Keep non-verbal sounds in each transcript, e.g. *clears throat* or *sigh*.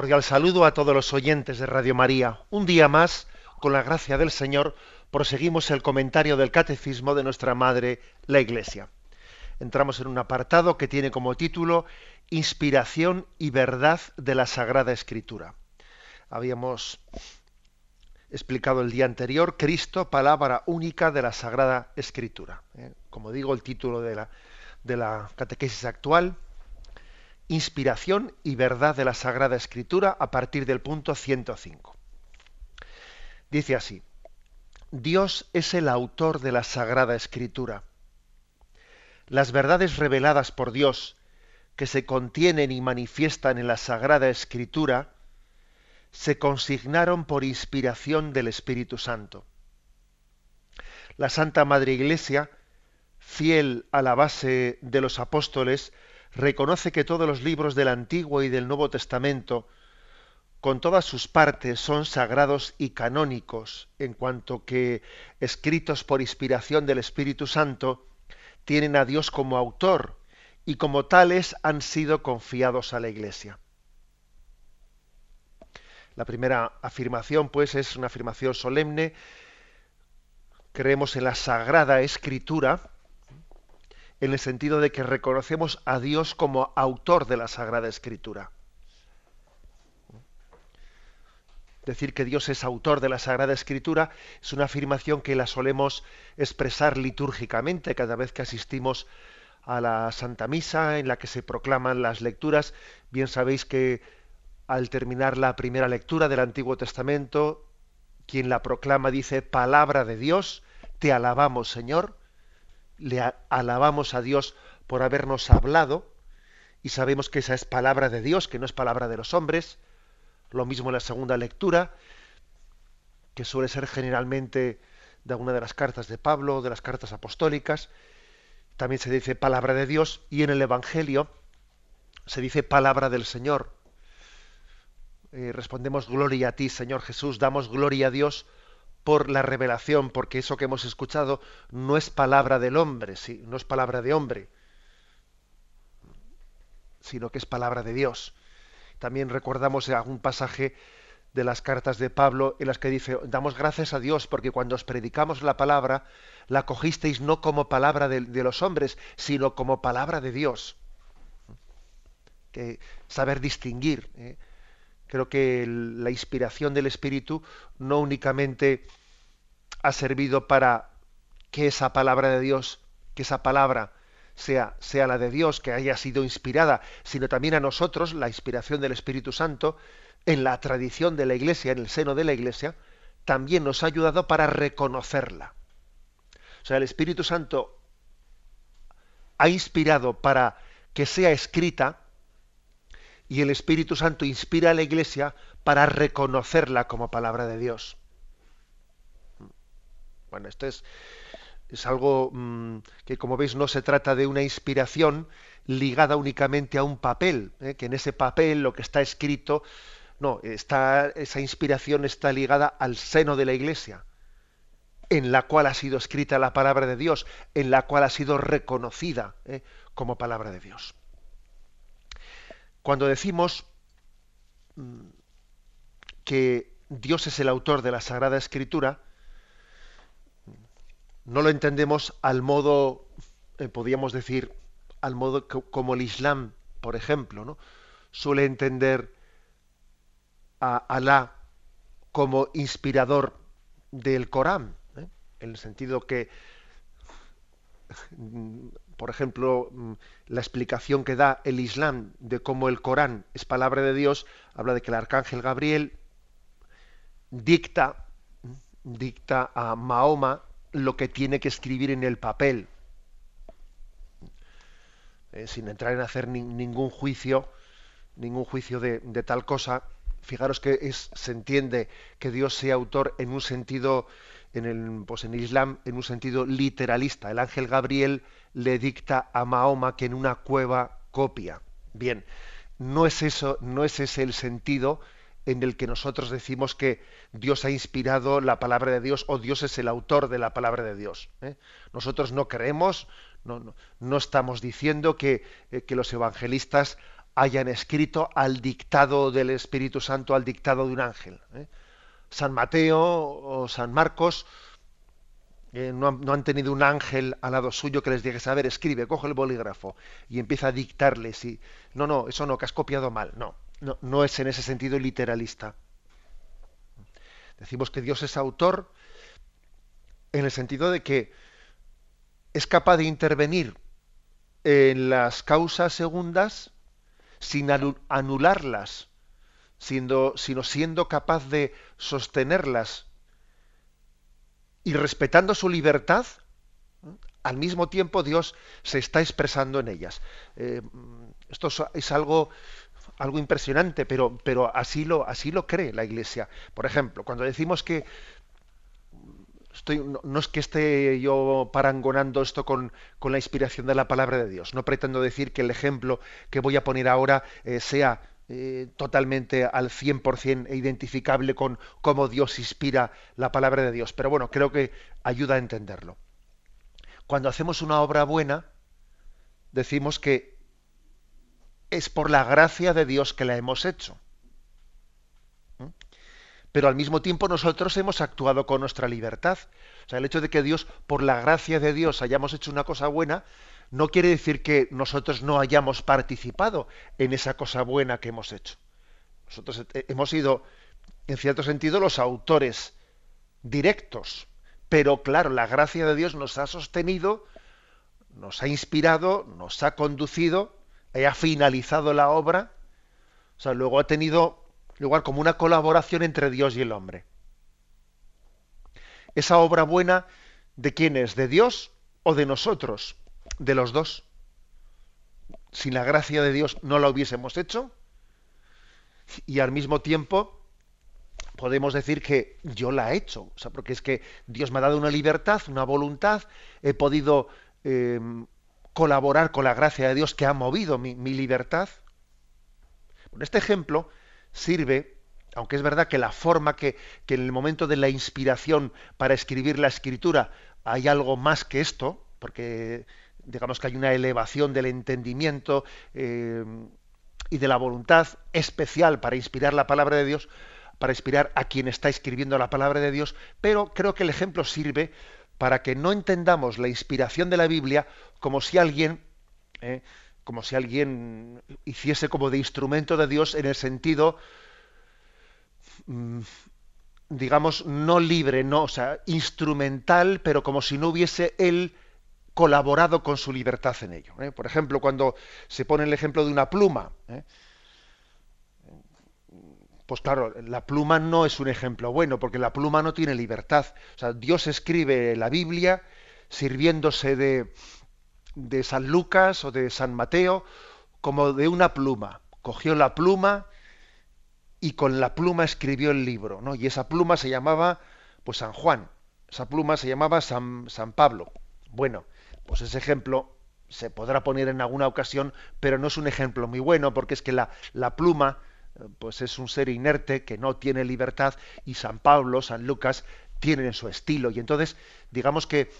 Cordial saludo a todos los oyentes de Radio María. Un día más, con la gracia del Señor, proseguimos el comentario del Catecismo de nuestra Madre, la Iglesia. Entramos en un apartado que tiene como título Inspiración y verdad de la Sagrada Escritura. Habíamos explicado el día anterior Cristo, palabra única de la Sagrada Escritura. ¿eh? Como digo, el título de la, de la catequesis actual inspiración y verdad de la Sagrada Escritura a partir del punto 105. Dice así, Dios es el autor de la Sagrada Escritura. Las verdades reveladas por Dios que se contienen y manifiestan en la Sagrada Escritura se consignaron por inspiración del Espíritu Santo. La Santa Madre Iglesia, fiel a la base de los apóstoles, reconoce que todos los libros del Antiguo y del Nuevo Testamento, con todas sus partes, son sagrados y canónicos, en cuanto que, escritos por inspiración del Espíritu Santo, tienen a Dios como autor y como tales han sido confiados a la Iglesia. La primera afirmación, pues, es una afirmación solemne. Creemos en la Sagrada Escritura, en el sentido de que reconocemos a Dios como autor de la Sagrada Escritura. Decir que Dios es autor de la Sagrada Escritura es una afirmación que la solemos expresar litúrgicamente cada vez que asistimos a la Santa Misa en la que se proclaman las lecturas. Bien sabéis que al terminar la primera lectura del Antiguo Testamento, quien la proclama dice, palabra de Dios, te alabamos Señor le alabamos a Dios por habernos hablado y sabemos que esa es palabra de Dios, que no es palabra de los hombres. Lo mismo en la segunda lectura, que suele ser generalmente de alguna de las cartas de Pablo, de las cartas apostólicas. También se dice palabra de Dios y en el Evangelio se dice palabra del Señor. Eh, respondemos gloria a ti, Señor Jesús, damos gloria a Dios por la revelación, porque eso que hemos escuchado no es palabra del hombre, sí, no es palabra de hombre, sino que es palabra de Dios. También recordamos algún pasaje de las cartas de Pablo en las que dice, damos gracias a Dios porque cuando os predicamos la palabra, la cogisteis no como palabra de, los hombres, sino como palabra de Dios. Que saber distinguir. ¿eh? Creo que la inspiración del Espíritu no únicamente ha servido para que esa palabra de Dios, que esa palabra sea, sea la de Dios, que haya sido inspirada, sino también a nosotros, la inspiración del Espíritu Santo, en la tradición de la Iglesia, en el seno de la Iglesia, también nos ha ayudado para reconocerla. O sea, el Espíritu Santo ha inspirado para que sea escrita y el Espíritu Santo inspira a la Iglesia para reconocerla como palabra de Dios. Bueno, esto es, algo mm, que, como veis, no se trata de una inspiración ligada únicamente a un papel, ¿eh? que en ese papel lo que está escrito, no, está, esa inspiración está ligada al seno de la Iglesia, en la cual ha sido escrita la palabra de Dios, en la cual ha sido reconocida ¿eh? como palabra de Dios. Cuando decimos mm, que Dios es el autor de la Sagrada Escritura, no lo entendemos al modo, eh, podríamos decir, al modo como el Islam, por ejemplo, suele entender a Alá como inspirador del Corán, ¿eh? en el sentido que por ejemplo, mm, la explicación que da el Islam de cómo el Corán es palabra de Dios, habla de que el arcángel Gabriel dicta, mm, dicta a Mahoma lo que tiene que escribir en el papel, eh, sin entrar en hacer ningún juicio, ningún juicio de, tal cosa, fijaros que es, se entiende que Dios sea autor en un sentido, en el, pues en Islam, en un sentido literalista. El ángel Gabriel le dicta a Mahoma que en una cueva copia. Bien, no es eso, no es ese el sentido en el que nosotros decimos que Dios ha inspirado la palabra de Dios o Dios es el autor de la palabra de Dios. ¿eh? Nosotros no creemos, no, no, estamos diciendo que, eh, que, los evangelistas hayan escrito al dictado del Espíritu Santo, al dictado de un ángel. ¿eh? San Mateo o San Marcos no, han, tenido un ángel al lado suyo que les diga, a ver, escribe, coge el bolígrafo y empieza a dictarles. Y, no, no, eso no, que has copiado mal. No, no, no es en ese sentido literalista. Decimos que Dios es autor en el sentido de que es capaz de intervenir en las causas segundas sin anularlas, sino siendo capaz de sostenerlas y respetando su libertad, al mismo tiempo Dios se está expresando en ellas. Eh, esto es algo, algo impresionante, pero, pero así, lo, así lo cree la Iglesia. Por ejemplo, cuando decimos que Estoy, no, es que esté yo parangonando esto con, con, la inspiración de la palabra de Dios. No pretendo decir que el ejemplo que voy a poner ahora eh, sea eh, totalmente al 100% e identificable con cómo Dios inspira la palabra de Dios. Pero bueno, creo que ayuda a entenderlo. Cuando hacemos una obra buena, decimos que es por la gracia de Dios que la hemos hecho. ¿Mm? Pero al mismo tiempo nosotros hemos actuado con nuestra libertad. O sea, el hecho de que Dios, por la gracia de Dios, hayamos hecho una cosa buena, no quiere decir que nosotros no hayamos participado en esa cosa buena que hemos hecho. Nosotros hemos sido, en cierto sentido, los autores directos. Pero claro, la gracia de Dios nos ha sostenido, nos ha inspirado, nos ha conducido, ha finalizado la obra. O sea, luego ha tenido lugar como una colaboración entre Dios y el hombre. Esa obra buena, ¿de quién es? ¿De Dios o de nosotros? De los dos. Sin la gracia de Dios no la hubiésemos hecho. Y al mismo tiempo podemos decir que yo la he hecho. O sea, porque es que Dios me ha dado una libertad, una voluntad. He podido em, colaborar con la gracia de Dios que ha movido mi, libertad. Bueno, este ejemplo sirve, aunque es verdad que la forma que, que en el momento de la inspiración para escribir la escritura hay algo más que esto, porque digamos que hay una elevación del entendimiento eh, y de la voluntad especial para inspirar la palabra de Dios, para inspirar a quien está escribiendo la palabra de Dios, pero creo que el ejemplo sirve para que no entendamos la inspiración de la Biblia como si alguien, eh, como si alguien hiciese como de instrumento de Dios en el sentido, mm, digamos, no libre, no, o sea, instrumental, pero como si no hubiese él colaborado con su libertad en ello. ¿eh? Por ejemplo, cuando se pone el ejemplo de una pluma, ¿eh? pues claro, la pluma no es un ejemplo bueno, porque la pluma no tiene libertad. O sea, Dios escribe la Biblia sirviéndose de, de San Lucas o de San Mateo como de una pluma. Cogió la pluma y con la pluma escribió el libro, ¿no? Y esa pluma se llamaba, pues San Juan. Esa pluma se llamaba San, San Pablo. Bueno, pues ese ejemplo se podrá poner en alguna ocasión, pero no es un ejemplo muy bueno, porque es que la, pluma eh, pues es un ser inerte que no tiene libertad y San Pablo, San Lucas tienen su estilo. Y entonces, digamos que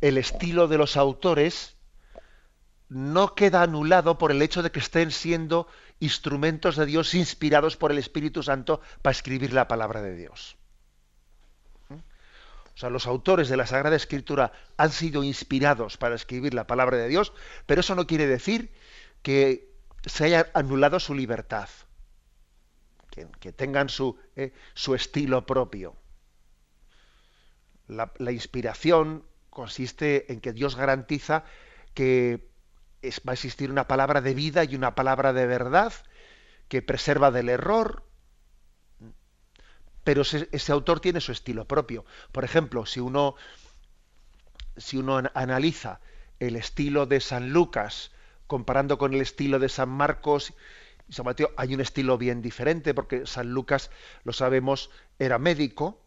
el estilo de los autores no queda anulado por el hecho de que estén siendo instrumentos de Dios inspirados por el Espíritu Santo para escribir la palabra de Dios. O sea, los autores de la Sagrada Escritura han sido inspirados para escribir la palabra de Dios, pero eso no quiere decir que se haya anulado su libertad, que, tengan su, eh, su, estilo propio. La, inspiración consiste en que Dios garantiza que va a existir una palabra de vida y una palabra de verdad que preserva del error, pero ese, autor tiene su estilo propio. Por ejemplo, si uno, si uno analiza el estilo de San Lucas comparando con el estilo de San Marcos San Mateo hay un estilo bien diferente, porque San Lucas, lo sabemos, era médico,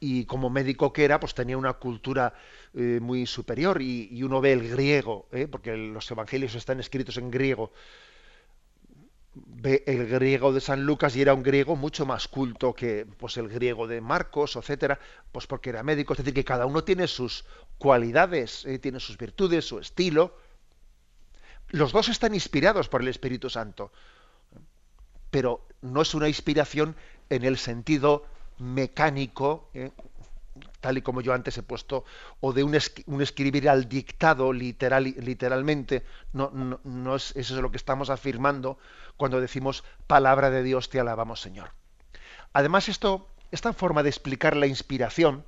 y como médico que era, pues tenía una cultura eh, muy superior, y, uno ve el griego, ¿eh? porque los evangelios están escritos en griego, ve el griego de San Lucas y era un griego mucho más culto que pues el griego de Marcos, etcétera, pues porque era médico, es decir, que cada uno tiene sus cualidades, ¿eh? tiene sus virtudes, su estilo, los dos están inspirados por el Espíritu Santo, pero no es una inspiración en el sentido mecánico, ¿eh? Tal y como yo antes he puesto, o de un, escribir al dictado literal, literalmente, no, no, es, eso es lo que estamos afirmando cuando decimos palabra de Dios, te alabamos Señor. Además, esto, esta forma de explicar la inspiración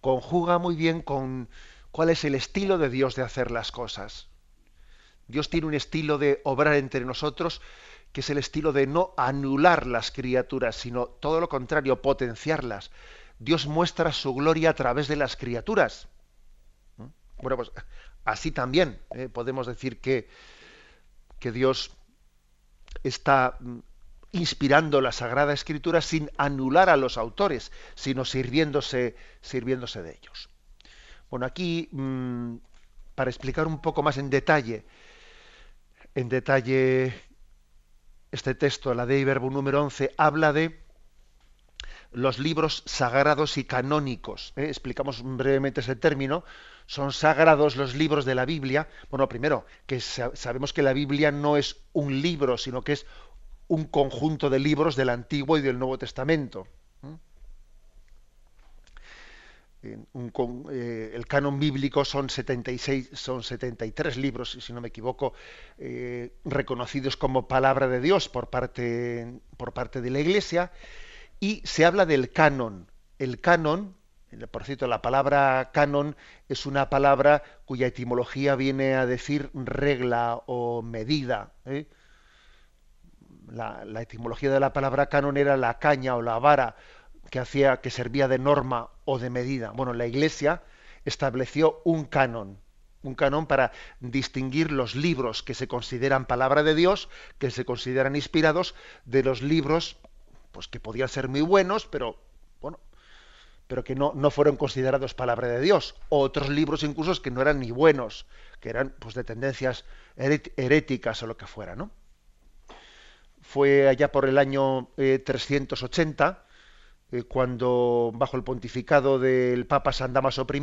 conjuga muy bien con cuál es el estilo de Dios de hacer las cosas. Dios tiene un estilo de obrar entre nosotros que es el estilo de no anular las criaturas, sino todo lo contrario, potenciarlas. Dios muestra su gloria a través de las criaturas. Bueno, pues así también ¿eh? podemos decir que, que Dios está mm, inspirando la Sagrada Escritura sin anular a los autores, sino sirviéndose, sirviéndose de ellos. Bueno, aquí, mm, para explicar un poco más en detalle en detalle este texto, la Dei Verbo número 11, habla de los libros sagrados y canónicos. ¿eh? Explicamos brevemente ese término. Son sagrados los libros de la Biblia. Bueno, primero, que sabemos que la Biblia no es un libro, sino que es un conjunto de libros del Antiguo y del Nuevo Testamento. Eh, el canon bíblico son 76, son 73 libros, si no me equivoco, eh, reconocidos como palabra de Dios por parte, por parte de la Iglesia, y se habla del canon. El canon, por cierto, la palabra canon es una palabra cuya etimología viene a decir regla o medida. ¿eh? La, la etimología de la palabra canon era la caña o la vara que hacía que servía de norma o de medida. Bueno, la Iglesia estableció un canon, un canon para distinguir los libros que se consideran palabra de Dios, que se consideran inspirados, de los libros pues que podían ser muy buenos, pero bueno, pero que no, no fueron considerados palabra de Dios. Otros libros incluso que no eran ni buenos, que eran pues de tendencias heréticas o lo que fuera, ¿no? Fue allá por el año 380 eh, eh, cuando, bajo el pontificado del Papa San Damaso I,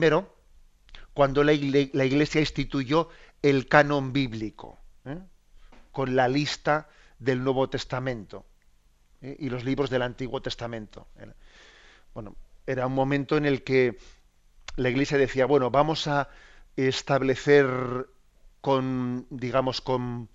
cuando la, Iglesia instituyó el canon bíblico, ¿eh? con la lista del Nuevo Testamento ¿eh? y los libros del Antiguo Testamento. Bueno, era un momento en el que la Iglesia decía, bueno, vamos a establecer con, digamos, con,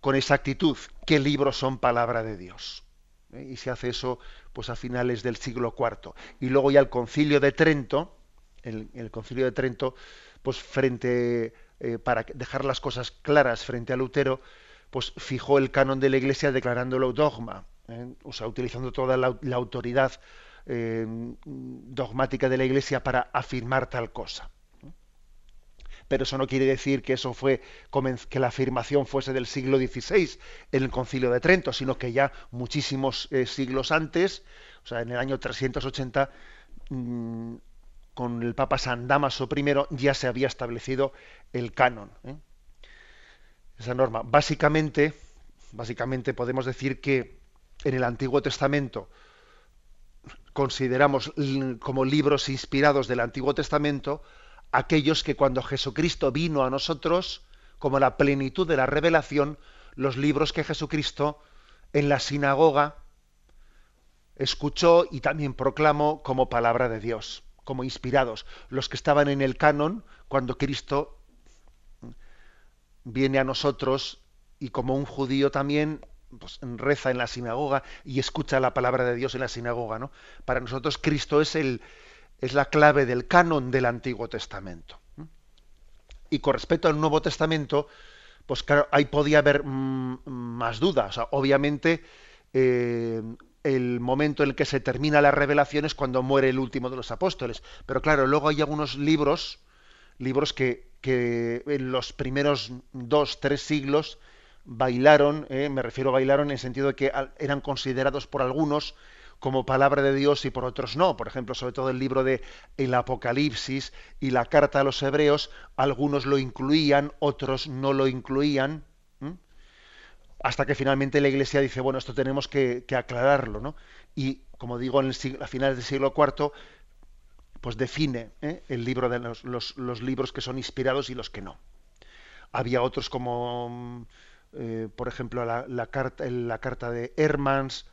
con exactitud qué libros son palabra de Dios. Y se hace eso pues a finales del siglo IV. Y luego ya el concilio de Trento, el, el concilio de Trento, pues frente, eh, para dejar las cosas claras frente a Lutero, pues fijó el canon de la Iglesia declarándolo dogma, ¿eh? o sea, utilizando toda la, autoridad eh, dogmática de la Iglesia para afirmar tal cosa pero eso no quiere decir que eso fue que la afirmación fuese del siglo XVI en el Concilio de Trento, sino que ya muchísimos eh, siglos antes, o sea, en el año 380, mm, con el Papa San Damaso I ya se había establecido el canon. Esa norma. Básicamente, básicamente podemos decir que en el Antiguo Testamento consideramos como libros inspirados del Antiguo Testamento aquellos que cuando Jesucristo vino a nosotros, como la plenitud de la revelación, los libros que Jesucristo en la sinagoga escuchó y también proclamó como palabra de Dios, como inspirados, los que estaban en el canon cuando Cristo viene a nosotros y como un judío también pues, reza en la sinagoga y escucha la palabra de Dios en la sinagoga, ¿no? Para nosotros Cristo es el, es la clave del canon del Antiguo Testamento. Y con respecto al Nuevo Testamento, pues claro, ahí podía haber mm, más dudas. obviamente, eh, el momento en el que se termina la revelación es cuando muere el último de los apóstoles. Pero claro, luego hay algunos libros, libros que, que en los primeros dos, tres siglos bailaron, eh, me refiero a bailaron en el sentido de que eran considerados por algunos como palabra de Dios y por otros no. Por ejemplo, sobre todo el libro de el Apocalipsis y la carta a los hebreos, algunos lo incluían, otros no lo incluían, hasta que finalmente la Iglesia dice, bueno, esto tenemos que, aclararlo, ¿no? Y, como digo, en el a finales del siglo IV, pues define ¿eh? el libro de los, los, libros que son inspirados y los que no. Había otros como, eh, por ejemplo, la, carta, la carta de Hermans,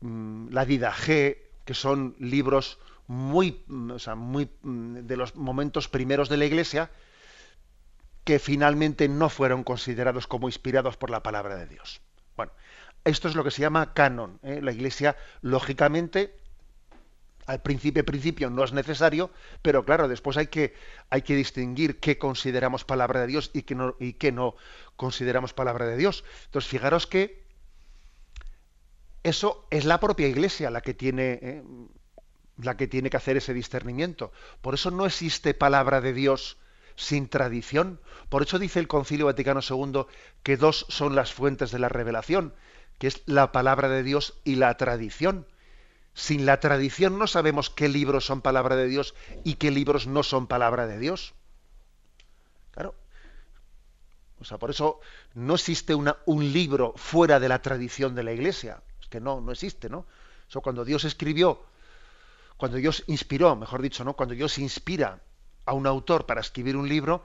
Mm, la G, que son libros muy, mm, o sea, muy mm, de los momentos primeros de la Iglesia, que finalmente no fueron considerados como inspirados por la palabra de Dios. Bueno, esto es lo que se llama canon. ¿eh? La Iglesia, lógicamente, al principio, principio no es necesario, pero claro, después hay que, hay que distinguir qué consideramos palabra de Dios y qué no, y qué no consideramos palabra de Dios. Entonces, fijaros que eso es la propia Iglesia la que tiene eh, la que tiene que hacer ese discernimiento. Por eso no existe palabra de Dios sin tradición. Por eso dice el Concilio Vaticano II que dos son las fuentes de la revelación, que es la palabra de Dios y la tradición. Sin la tradición no sabemos qué libros son palabra de Dios y qué libros no son palabra de Dios. Claro. O sea, por eso no existe un libro fuera de la tradición de la Iglesia que no, no existe, ¿no? Eso cuando Dios escribió, cuando Dios inspiró, mejor dicho, ¿no? Cuando Dios inspira a un autor para escribir un libro,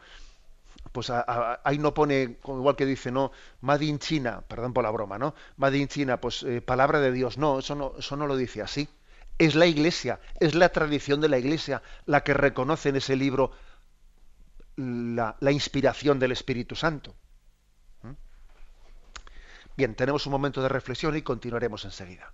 pues ahí no pone, igual que dice, no, Made in China, perdón por la broma, ¿no? Made in China, pues eh, palabra de Dios, no, eso no, eso no lo dice así. Es la iglesia, es la tradición de la iglesia la que reconoce en ese libro la, la inspiración del Espíritu Santo. Bien, tenemos un momento de reflexión y continuaremos enseguida.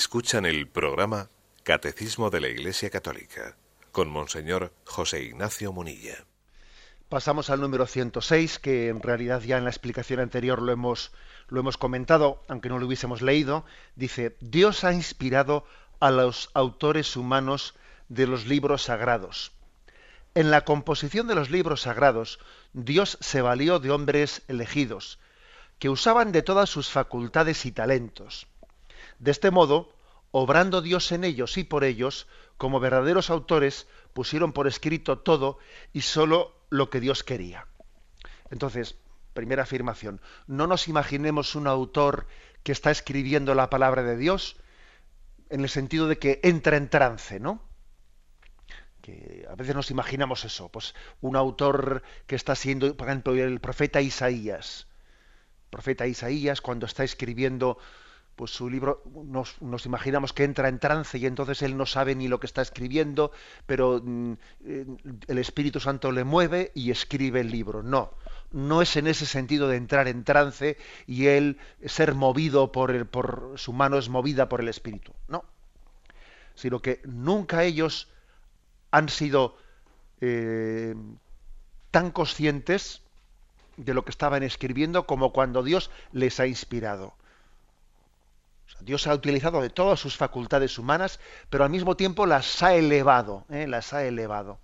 Escuchan el programa Catecismo de la Iglesia Católica con Monseñor José Ignacio Munilla. Pasamos al número 106, que en realidad ya en la explicación anterior lo hemos, lo hemos comentado, aunque no lo hubiésemos leído. Dice, Dios ha inspirado a los autores humanos de los libros sagrados. En la composición de los libros sagrados, Dios se valió de hombres elegidos, que usaban de todas sus facultades y talentos de este modo, obrando Dios en ellos y por ellos, como verdaderos autores, pusieron por escrito todo y sólo lo que Dios quería. Entonces, primera afirmación, no nos imaginemos un autor que está escribiendo la palabra de Dios en el sentido de que entra en trance, ¿no? Que a veces nos imaginamos eso, pues un autor que está siendo, por ejemplo, el profeta Isaías. profeta Isaías cuando está escribiendo pues su libro nos, imaginamos que entra en trance y entonces él no sabe ni lo que está escribiendo, pero mm, eh, el Espíritu Santo le mueve y escribe el libro. No, no es en ese sentido de entrar en trance y él ser movido por, el, por su mano es movida por el espíritu. No. Sino que nunca ellos han sido eh, tan conscientes de lo que estaban escribiendo como cuando Dios les ha inspirado. Dios ha utilizado de todas sus facultades humanas, pero al mismo tiempo las ha elevado, ¿eh? las ha elevado.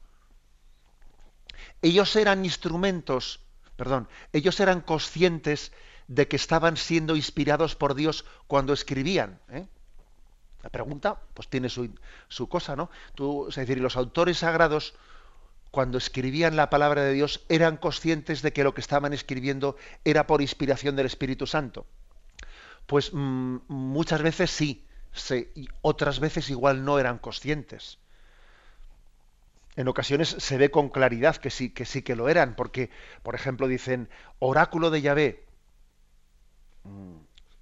Ellos eran instrumentos, perdón, ellos eran conscientes de que estaban siendo inspirados por Dios cuando escribían. ¿eh? La pregunta, pues tiene su, su cosa, ¿no? Tú, es decir, los autores sagrados cuando escribían la palabra de Dios, eran conscientes de que lo que estaban escribiendo era por inspiración del Espíritu Santo. Pues mm, muchas veces sí, y otras veces igual no eran conscientes. En ocasiones se ve con claridad que sí, que sí que lo eran, porque, por ejemplo, dicen oráculo de Yahvé. Mm,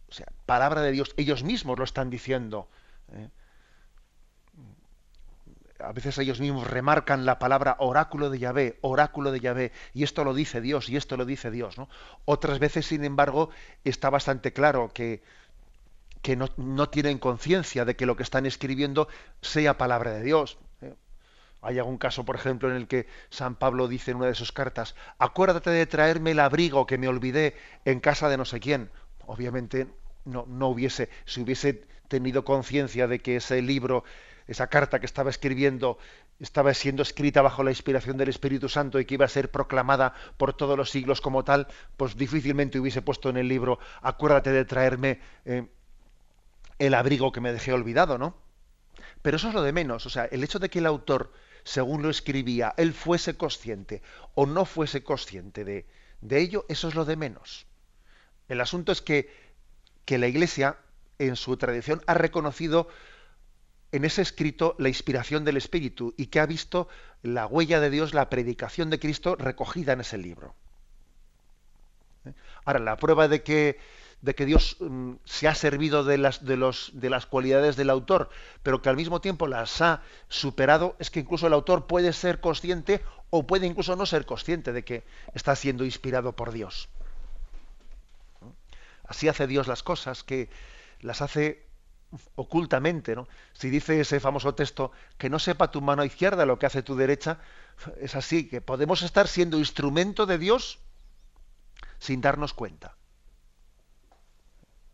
o sea, palabra de Dios, ellos mismos lo están diciendo. ¿eh? A veces ellos mismos remarcan la palabra oráculo de Yahvé, oráculo de Yahvé, y esto lo dice Dios, y esto lo dice Dios. ¿no? Otras veces, sin embargo, está bastante claro que, que no, tienen conciencia de que lo que están escribiendo sea palabra de Dios. ¿eh? Hay algún caso, por ejemplo, en el que San Pablo dice en una de sus cartas, acuérdate de traerme el abrigo que me olvidé en casa de no sé quién. Obviamente no, no hubiese, si hubiese tenido conciencia de que ese libro esa carta que estaba escribiendo estaba siendo escrita bajo la inspiración del Espíritu Santo y que iba a ser proclamada por todos los siglos como tal, pues difícilmente hubiese puesto en el libro, acuérdate de traerme eh, el abrigo que me dejé olvidado, ¿no? Pero eso es lo de menos, o sea, el hecho de que el autor, según lo escribía, él fuese consciente o no fuese consciente de, de ello, eso es lo de menos. El asunto es que, que la Iglesia, en su tradición, ha reconocido en ese escrito la inspiración del Espíritu y que ha visto la huella de Dios, la predicación de Cristo recogida en ese libro. ¿Eh? Ahora, la prueba de que, de que Dios mm, se ha servido de las, de, los, de las cualidades del autor, pero que al mismo tiempo las ha superado, es que incluso el autor puede ser consciente o puede incluso no ser consciente de que está siendo inspirado por Dios. ¿Eh? Así hace Dios las cosas, que las hace ocultamente, ¿no? Si dice ese famoso texto que no sepa tu mano izquierda lo que hace tu derecha, es así, que podemos estar siendo instrumento de Dios sin darnos cuenta.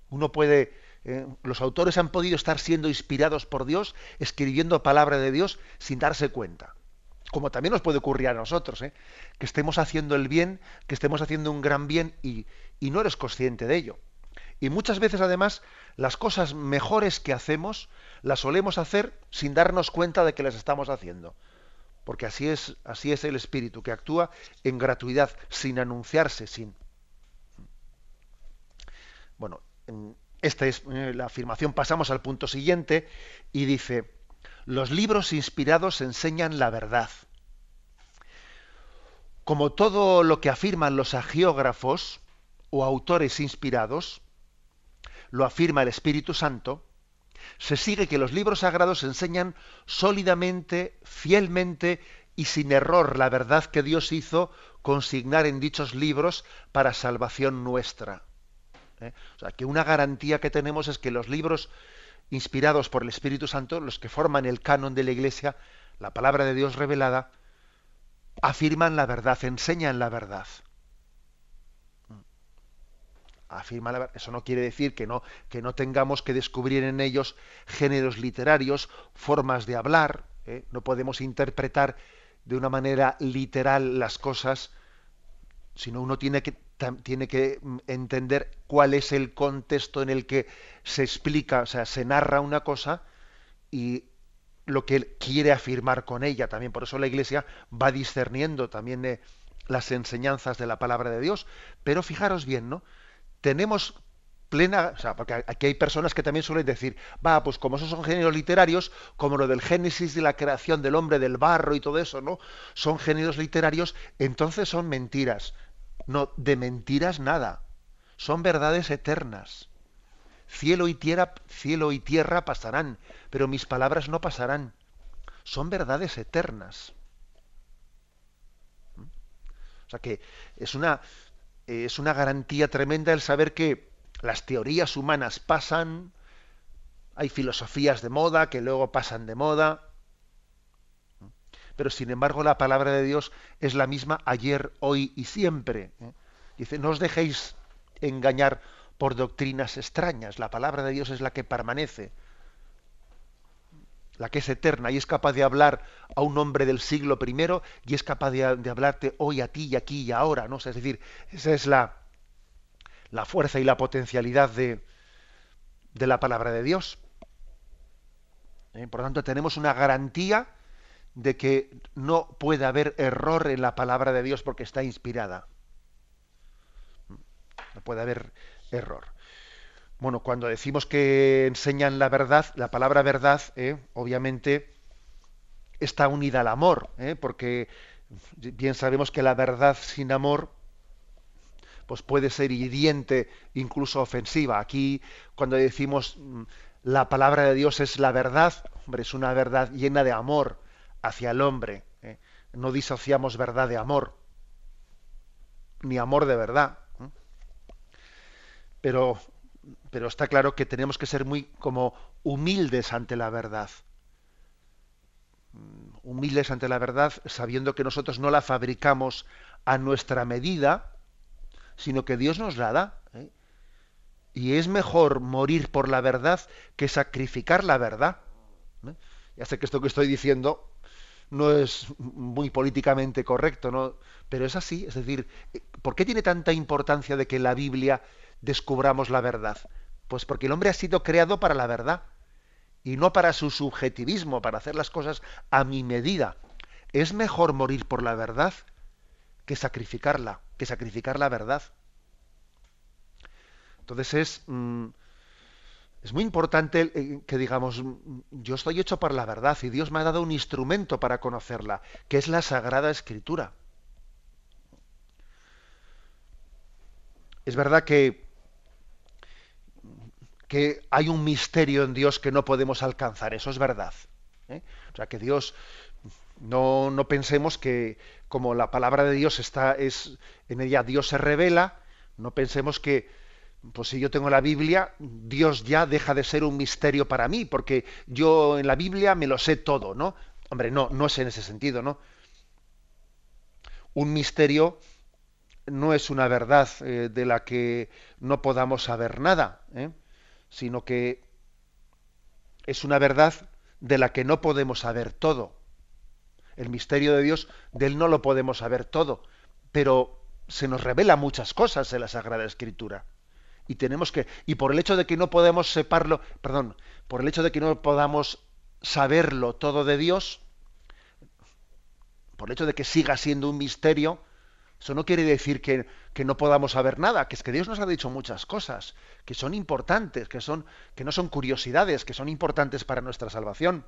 Uno puede, eh, los autores han podido estar siendo inspirados por Dios, escribiendo palabra de Dios sin darse cuenta. Como también nos puede ocurrir a nosotros, ¿eh? que estemos haciendo el bien, que estemos haciendo un gran bien y, y no eres consciente de ello. Y muchas veces además las cosas mejores que hacemos las solemos hacer sin darnos cuenta de que las estamos haciendo. Porque así es, así es el espíritu que actúa en gratuidad, sin anunciarse, sin. Bueno, esta es eh, la afirmación. Pasamos al punto siguiente y dice: los libros inspirados enseñan la verdad. Como todo lo que afirman los agiógrafos o autores inspirados, lo afirma el Espíritu Santo, se sigue que los libros sagrados enseñan sólidamente, fielmente y sin error la verdad que Dios hizo consignar en dichos libros para salvación nuestra. ¿Eh? O sea, que una garantía que tenemos es que los libros inspirados por el Espíritu Santo, los que forman el canon de la Iglesia, la palabra de Dios revelada, afirman la verdad, enseñan la verdad afirma eso no quiere decir que no que no tengamos que descubrir en ellos géneros literarios formas de hablar ¿eh? no podemos interpretar de una manera literal las cosas sino uno tiene que tiene que mm, entender cuál es el contexto en el que se explica o sea se narra una cosa y lo que él quiere afirmar con ella también. Por eso la iglesia va discerniendo también eh, las enseñanzas de la palabra de Dios. Pero fijaros bien no tenemos plena, o sea, porque aquí hay personas que también suelen decir, va, pues como esos son géneros literarios, como lo del génesis de la creación del hombre, del barro y todo eso, ¿no? Son géneros literarios, entonces son mentiras. No, de mentiras nada. Son verdades eternas. Cielo y tierra, cielo y tierra pasarán, pero mis palabras no pasarán. Son verdades eternas. ¿Mm? O sea que es una, es una garantía tremenda el saber que las teorías humanas pasan, hay filosofías de moda que luego pasan de moda, pero sin embargo la palabra de Dios es la misma ayer, hoy y siempre. ¿eh? Dice, no os dejéis engañar por doctrinas extrañas, la palabra de Dios es la que permanece, la que es eterna y es capaz de hablar a un hombre del siglo primero y es capaz de, hablarte hoy a ti y aquí y ahora, ¿no? es decir, esa es la, la fuerza y la potencialidad de, de la palabra de Dios. ¿Eh? Por lo tanto, tenemos una garantía de que no puede haber error en la palabra de Dios porque está inspirada. No puede haber error. Bueno, cuando decimos que enseñan la verdad, la palabra verdad, ¿eh? obviamente, está unida al amor, ¿eh? porque bien sabemos que la verdad sin amor pues puede ser hiriente, incluso ofensiva. Aquí, cuando decimos mm, la palabra de Dios es la verdad, hombre, es una verdad llena de amor hacia el hombre. ¿eh? No disociamos verdad de amor, ni amor de verdad. Pero, pero está claro que tenemos que ser muy como humildes ante la verdad. Mm, humildes ante la verdad, sabiendo que nosotros no la fabricamos a nuestra medida, sino que Dios nos la da. ¿eh? Y es mejor morir por la verdad que sacrificar la verdad. ¿eh? Ya sé que esto que estoy diciendo no es muy políticamente correcto, ¿no? Pero es así, es decir, ¿por qué tiene tanta importancia de que la Biblia descubramos la verdad? Pues porque el hombre ha sido creado para la verdad y no para su subjetivismo, para hacer las cosas a mi medida. Es mejor morir por la verdad que sacrificarla, que sacrificar la verdad. Entonces es, mm, es muy importante eh, que digamos, mm, yo estoy hecho para la verdad y Dios me ha dado un instrumento para conocerla, que es la Sagrada Escritura. Es verdad que, que hay un misterio en Dios que no podemos alcanzar, eso es verdad. ¿eh? O sea, que Dios, no, no, pensemos que como la palabra de Dios está, es, en ella Dios se revela, no pensemos que, pues si yo tengo la Biblia, Dios ya deja de ser un misterio para mí, porque yo en la Biblia me lo sé todo, ¿no? Hombre, no, no es en ese sentido, ¿no? Un misterio no es una verdad eh, de la que no podamos saber nada, ¿eh? Sino que es una verdad de la que no podemos saber todo. El misterio de Dios, de él no lo podemos saber todo, pero se nos revela muchas cosas en la Sagrada Escritura y tenemos que y por el hecho de que no podemos separarlo, perdón, por el hecho de que no podamos saberlo todo de Dios, por el hecho de que siga siendo un misterio, eso no quiere decir que, que, no podamos saber nada, que es que Dios nos ha dicho muchas cosas, que son importantes, que, son, que no son curiosidades, que son importantes para nuestra salvación.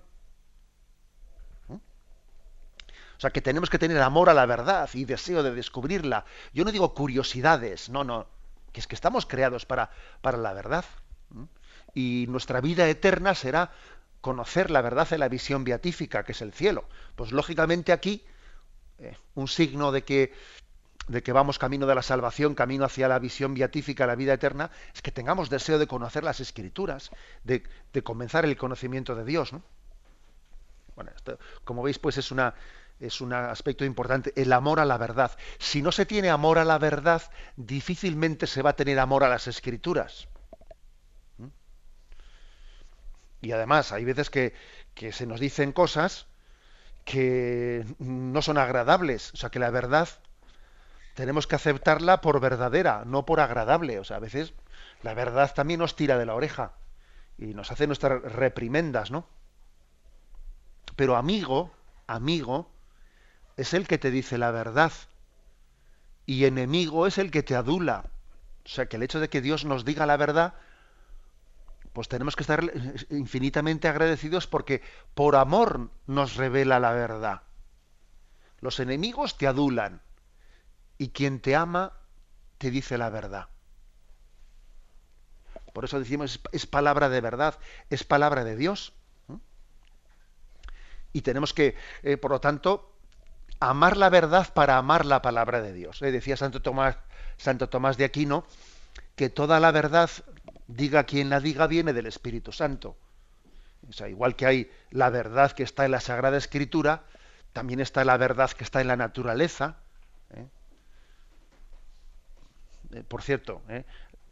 ¿Mm? O sea, que tenemos que tener amor a la verdad y deseo de descubrirla. Yo no digo curiosidades, no, no que es que estamos creados para, para la verdad. Y nuestra vida eterna será conocer la verdad en la visión beatífica, que es el cielo. Pues lógicamente aquí, eh, un signo de que, de que vamos camino de la salvación, camino hacia la visión beatífica, la vida eterna, es que tengamos deseo de conocer las escrituras, de, de comenzar el conocimiento de Dios. ¿no? Bueno, esto, como veis, pues es una, es un aspecto importante, el amor a la verdad. Si no se tiene amor a la verdad, difícilmente se va a tener amor a las escrituras. ¿Mm? Y además, hay veces que, se nos dicen cosas que no son agradables. O sea, que la verdad tenemos que aceptarla por verdadera, no por agradable. O sea, a veces la verdad también nos tira de la oreja y nos hace nuestras reprimendas, ¿no? Pero amigo, amigo, es el que te dice la verdad y enemigo es el que te adula. O sea, que el hecho de que Dios nos diga la verdad, pues tenemos que estar infinitamente agradecidos porque por amor nos revela la verdad. Los enemigos te adulan y quien te ama te dice la verdad. Por eso decimos, es, palabra de verdad, es palabra de Dios. Y tenemos que, eh, por lo tanto, amar la verdad para amar la palabra de Dios. ¿eh? Decía Santo Tomás, Santo Tomás de Aquino que toda la verdad, diga quien la diga, viene del Espíritu Santo. O sea, igual que hay la verdad que está en la Sagrada Escritura, también está la verdad que está en la naturaleza. ¿eh? Eh, por cierto,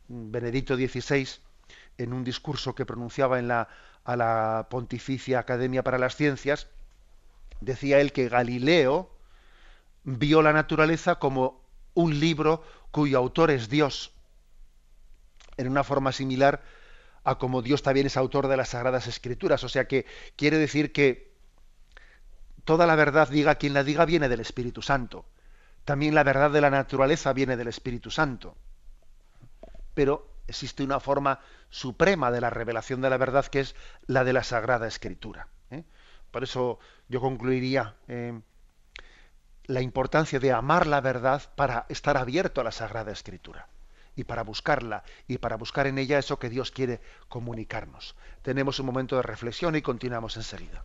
Benedicto XVI, en un discurso que pronunciaba en la, a la Pontificia Academia para las Ciencias, decía él que Galileo vio la naturaleza como un libro cuyo autor es Dios, en una forma similar a como Dios también es autor de las Sagradas Escrituras. O sea que quiere decir que toda la verdad, diga quien la diga, viene del Espíritu Santo. También la verdad de la naturaleza viene del Espíritu Santo. Pero existe una forma suprema de la revelación de la verdad que es la de la Sagrada Escritura. ¿eh? Por eso yo concluiría eh, la importancia de amar la verdad para estar abierto a la Sagrada Escritura y para buscarla y para buscar en ella eso que Dios quiere comunicarnos. Tenemos un momento de reflexión y continuamos enseguida.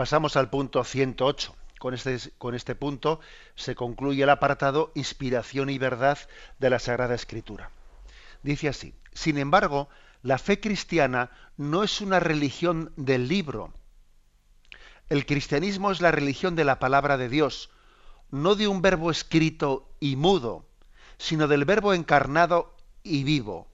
Pasamos al punto 108. Con este, con este punto se concluye el apartado Inspiración y verdad de la Sagrada Escritura. Dice así, sin embargo, la fe cristiana no es una religión del libro. El cristianismo es la religión de la palabra de Dios, no de un verbo escrito y mudo, sino del verbo encarnado y vivo.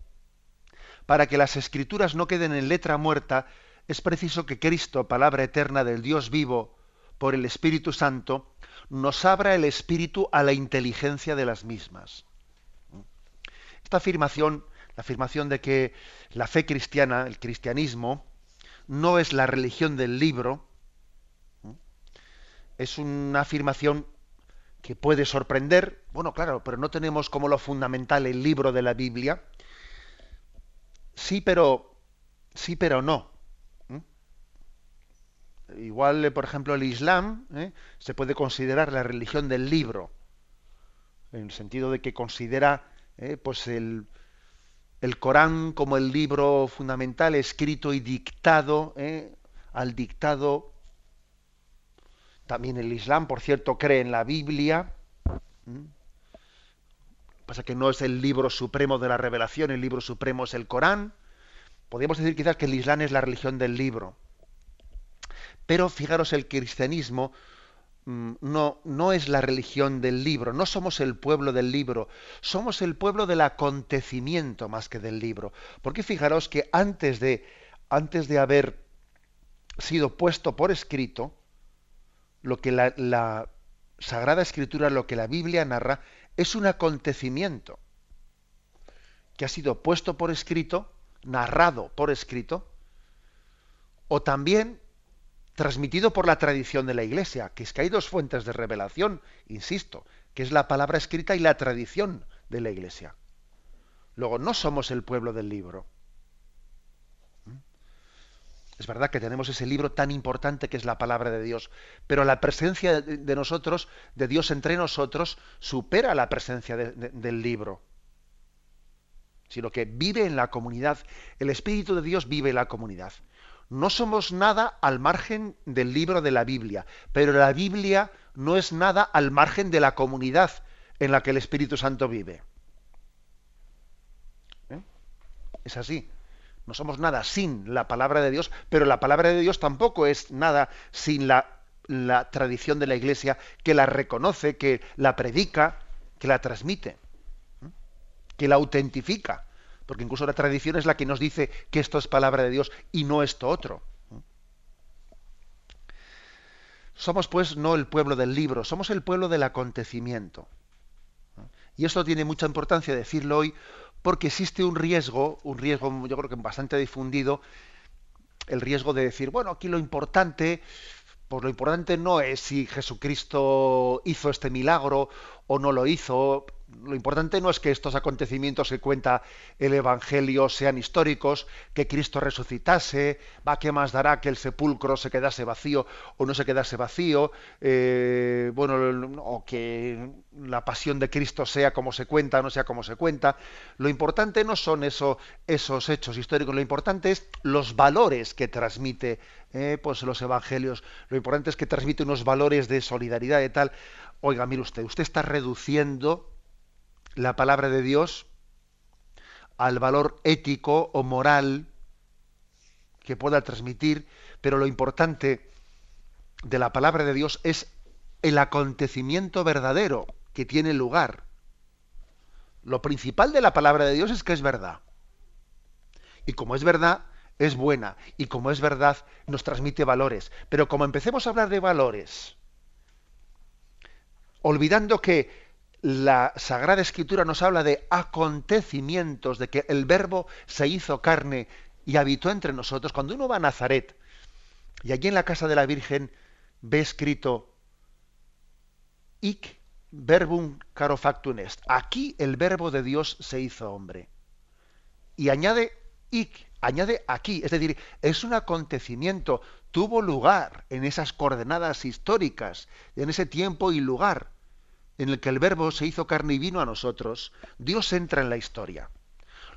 Para que las escrituras no queden en letra muerta, es preciso que Cristo, palabra eterna del Dios vivo, por el Espíritu Santo, nos abra el espíritu a la inteligencia de las mismas. Esta afirmación, la afirmación de que la fe cristiana, el cristianismo, no es la religión del libro, es una afirmación que puede sorprender, bueno, claro, pero no tenemos como lo fundamental el libro de la Biblia. Sí, pero sí, pero no igual, eh, por ejemplo, el Islam ¿eh? se puede considerar la religión del libro, en el sentido de que considera ¿eh? pues el, el, Corán como el libro fundamental, escrito y dictado al dictado. También el Islam, por cierto, cree en la Biblia. Pasa que no es el libro supremo de la revelación, el libro supremo es el Corán. Podríamos decir quizás que el Islam es la religión del libro. Pero fijaros, el cristianismo mm, no, no es la religión del libro, no somos el pueblo del libro, somos el pueblo del acontecimiento más que del libro. Porque fijaros que antes de, antes de haber sido puesto por escrito, lo que la, la Sagrada Escritura, lo que la Biblia narra, es un acontecimiento que ha sido puesto por escrito, narrado por escrito, o también transmitido por la tradición de la Iglesia, que es que hay dos fuentes de revelación, insisto, que es la palabra escrita y la tradición de la Iglesia. Luego, no somos el pueblo del libro. ¿Mm? Es verdad que tenemos ese libro tan importante que es la palabra de Dios, pero la presencia de nosotros, de Dios entre nosotros, supera la presencia del libro. sino que vive en la comunidad. El Espíritu de Dios vive en la comunidad. No somos nada al margen del libro de la Biblia, pero la Biblia no es nada al margen de la comunidad en la que el Espíritu Santo vive. ¿Eh? Es así. No somos nada sin la palabra de Dios, pero la palabra de Dios tampoco es nada sin la, tradición de la Iglesia que la reconoce, que la predica, que la transmite, ¿eh? que la autentifica. Porque incluso la tradición es la que nos dice que esto es palabra de Dios y no esto otro. Somos pues no el pueblo del libro, somos el pueblo del acontecimiento. Y esto tiene mucha importancia decirlo hoy porque existe un riesgo, un riesgo yo creo que bastante difundido, el riesgo de decir, bueno, aquí lo importante, pues lo importante no es si Jesucristo hizo este milagro o no lo hizo, lo importante no es que estos acontecimientos que cuenta el Evangelio sean históricos, que Cristo resucitase, va, ¿qué más dará que el sepulcro se quedase vacío o no se quedase vacío? Eh, bueno, o que la pasión de Cristo sea como se cuenta o no sea como se cuenta. Lo importante no son eso, esos hechos históricos, lo importante es los valores que transmite eh, pues los Evangelios. Lo importante es que transmite unos valores de solidaridad y tal. Oiga, mire usted, usted está reduciendo la palabra de Dios al valor ético o moral que pueda transmitir, pero lo importante de la palabra de Dios es el acontecimiento verdadero que tiene lugar. Lo principal de la palabra de Dios es que es verdad. Y como es verdad, es buena. Y como es verdad, nos transmite valores. Pero como empecemos a hablar de valores, olvidando que la Sagrada Escritura nos habla de acontecimientos, de que el verbo se hizo carne y habitó entre nosotros. Cuando uno va a Nazaret y allí en la casa de la Virgen ve escrito ic verbum caro factum est. Aquí el verbo de Dios se hizo hombre. Y añade ic, añade aquí, es decir, es un acontecimiento, tuvo lugar en esas coordenadas históricas, en ese tiempo y lugar en el que el verbo se hizo carne y vino a nosotros, Dios entra en la historia.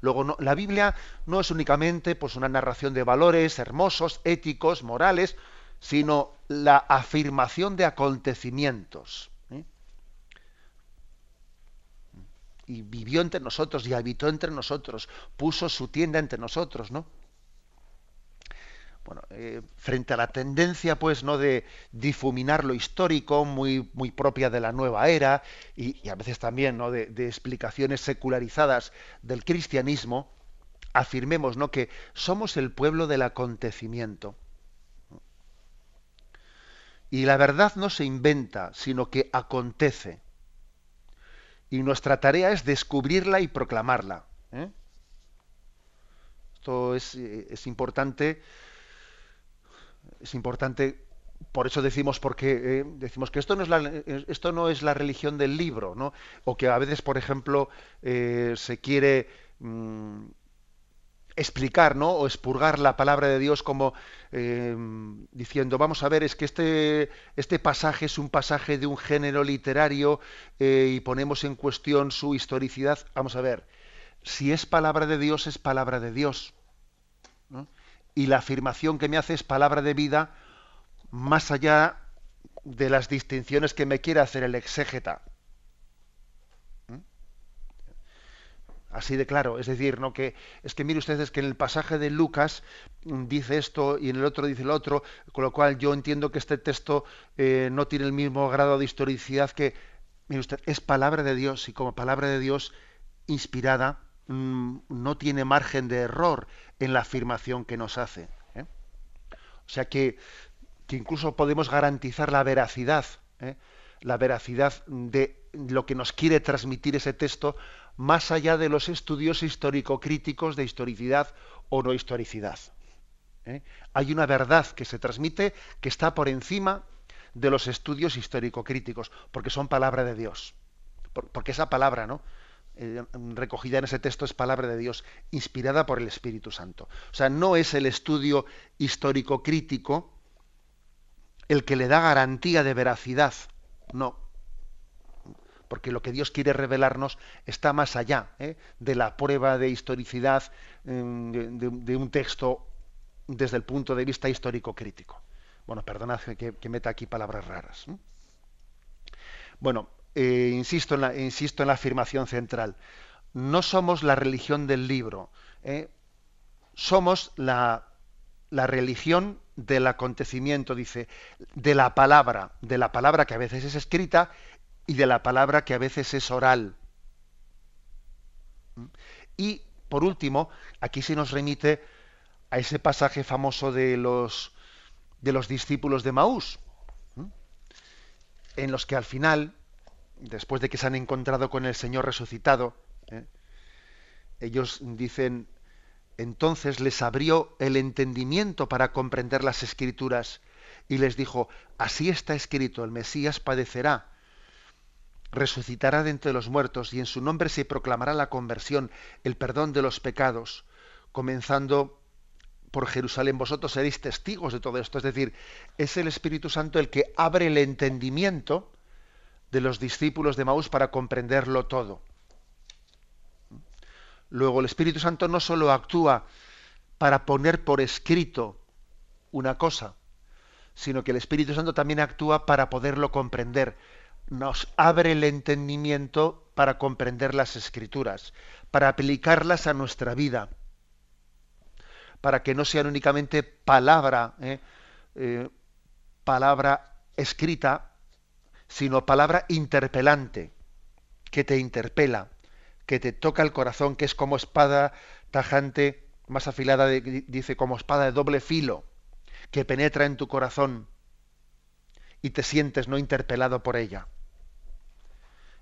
Luego, la Biblia no es únicamente pues, una narración de valores hermosos, éticos, morales, sino la afirmación de acontecimientos. ¿eh? Y vivió entre nosotros y habitó entre nosotros, puso su tienda entre nosotros, ¿no? Bueno, eh, frente a la tendencia, pues, ¿no? de difuminar lo histórico, muy, muy propia de la nueva era, y, a veces también, ¿no? De, explicaciones secularizadas del cristianismo, afirmemos, ¿no? Que somos el pueblo del acontecimiento. Y la verdad no se inventa, sino que acontece. Y nuestra tarea es descubrirla y proclamarla. ¿eh? Esto es, eh, es importante es importante por eso decimos porque eh, decimos que esto no es la esto no es la religión del libro no o que a veces por ejemplo eh, se quiere mm, explicar no o expurgar la palabra de Dios como eh, diciendo vamos a ver es que este este pasaje es un pasaje de un género literario y ponemos en cuestión su historicidad vamos a ver si es palabra de Dios es palabra de Dios. Y la afirmación que me hace es palabra de vida más allá de las distinciones que me quiere hacer el exégeta. ¿Mm? Así de claro, es decir, no que es que mire ustedes que en el pasaje de Lucas mm, dice esto y en el otro dice lo otro, con lo cual yo entiendo que este texto eh, no tiene el mismo grado de historicidad que mire usted es palabra de Dios y como palabra de Dios inspirada no tiene margen de error en la afirmación que nos hace. ¿eh? O sea que, que, incluso podemos garantizar la veracidad, ¿eh? la veracidad de lo que nos quiere transmitir ese texto, más allá de los estudios histórico-críticos de historicidad o no historicidad. ¿eh? Hay una verdad que se transmite que está por encima de los estudios histórico-críticos, porque son palabra de Dios. porque esa palabra, ¿no? Eh, recogida en ese texto es palabra de Dios, inspirada por el Espíritu Santo. O sea, no es el estudio histórico crítico el que le da garantía de veracidad, no. porque lo que Dios quiere revelarnos está más allá ¿eh? de la prueba de historicidad mm, de, un texto desde el punto de vista histórico crítico. Bueno, perdonad que, meta aquí palabras raras. Bueno, eh, insisto, en la, insisto en la afirmación central. No somos la religión del libro, ¿eh? somos la, la religión del acontecimiento, dice, de la palabra, de la palabra que a veces es escrita y de la palabra que a veces es oral. Y por último, aquí se nos remite a ese pasaje famoso de los de los discípulos de Maús, en los que al final, después de que se han encontrado con el Señor resucitado, ¿eh? ellos dicen, entonces les abrió el entendimiento para comprender las escrituras y les dijo, así está escrito, el Mesías padecerá, resucitará de entre los muertos y en su nombre se proclamará la conversión, el perdón de los pecados, comenzando por Jerusalén. Vosotros seréis testigos de todo esto. Es decir, es el Espíritu Santo el que abre el entendimiento de los discípulos de Maús para comprenderlo todo. Luego el Espíritu Santo no solo actúa para poner por escrito una cosa, sino que el Espíritu Santo también actúa para poderlo comprender. Nos abre el entendimiento para comprender las escrituras, para aplicarlas a nuestra vida, para que no sean únicamente palabra, ¿eh? Eh, palabra escrita, sino palabra interpelante, que te interpela, que te toca el corazón, que es como espada tajante, más afilada, dice, como espada de doble filo, que penetra en tu corazón y te sientes no interpelado por ella.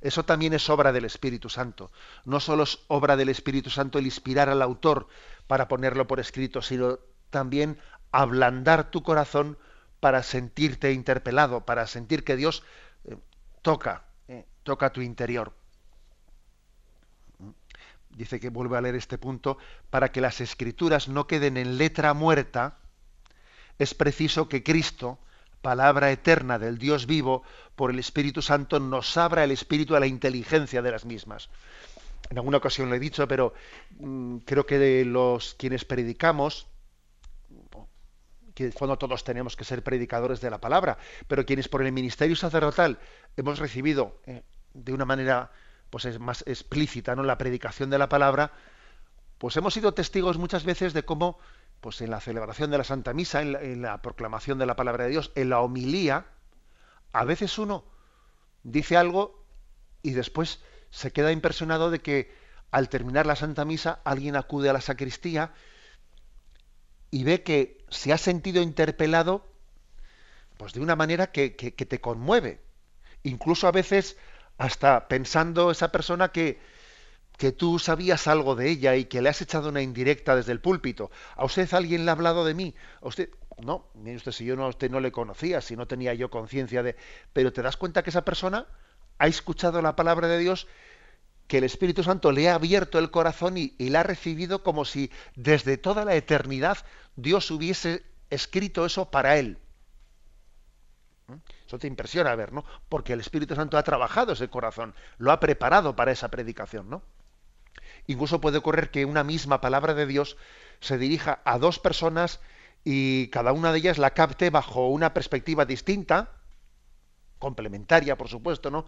Eso también es obra del Espíritu Santo. No solo es obra del Espíritu Santo el inspirar al autor para ponerlo por escrito, sino también ablandar tu corazón para sentirte interpelado, para sentir que Dios toca, eh, toca tu interior dice que vuelve a leer este punto, para que las escrituras no queden en letra muerta, es preciso que Cristo, palabra eterna del Dios vivo, por el Espíritu Santo, nos abra el espíritu a la inteligencia de las mismas. En alguna ocasión lo he dicho, pero mm, creo que de los quienes predicamos, que en fondo todos tenemos que ser predicadores de la palabra, pero quienes por el ministerio sacerdotal hemos recibido eh, de una manera pues es más explícita, ¿no? La predicación de la palabra, pues hemos sido testigos muchas veces de cómo, pues en la celebración de la Santa Misa, en la, proclamación de la palabra de Dios, en la homilía, a veces uno dice algo y después se queda impresionado de que al terminar la Santa Misa alguien acude a la sacristía y ve que se ha sentido interpelado pues de una manera que, que te conmueve. Incluso a veces hasta pensando esa persona que, que tú sabías algo de ella y que le has echado una indirecta desde el púlpito. ¿A usted alguien le ha hablado de mí? ¿A usted? No, mire usted, si yo no, a usted no le conocía, si no tenía yo conciencia de... Pero te das cuenta que esa persona ha escuchado la palabra de Dios, que el Espíritu Santo le ha abierto el corazón y, y la ha recibido como si desde toda la eternidad Dios hubiese escrito eso para él. Eso te impresiona ver, ¿no? Porque el Espíritu Santo ha trabajado ese corazón, lo ha preparado para esa predicación, ¿no? Incluso puede ocurrir que una misma palabra de Dios se dirija a dos personas y cada una de ellas la capte bajo una perspectiva distinta, complementaria, por supuesto, ¿no?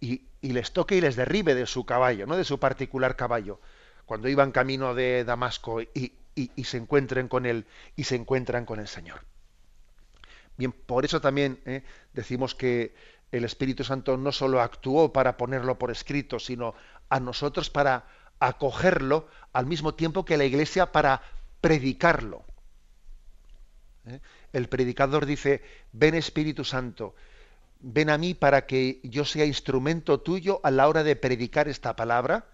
Y, les toque y les derribe de su caballo, ¿no? De su particular caballo, cuando iban camino de Damasco y, se encuentren con él y se encuentran con el Señor. Bien, por eso también ¿eh? decimos que el Espíritu Santo no solo actuó para ponerlo por escrito, sino a nosotros para acogerlo al mismo tiempo que la Iglesia para predicarlo. ¿Eh? El predicador dice, ven Espíritu Santo, ven a mí para que yo sea instrumento tuyo a la hora de predicar esta palabra,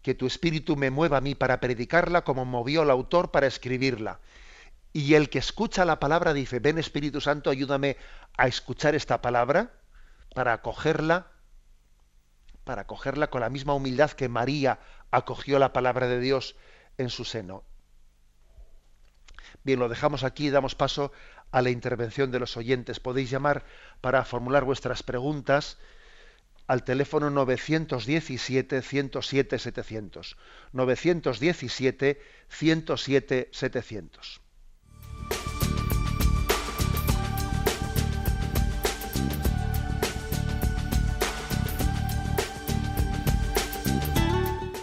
que tu Espíritu me mueva a mí para predicarla como movió el autor para escribirla. Y el que escucha la palabra dice, ven Espíritu Santo, ayúdame a escuchar esta palabra para acogerla, para acogerla con la misma humildad que María acogió la palabra de Dios en su seno. Bien, lo dejamos aquí y damos paso a la intervención de los oyentes. Podéis llamar para formular vuestras preguntas al teléfono 917-107-700. 917-107-700.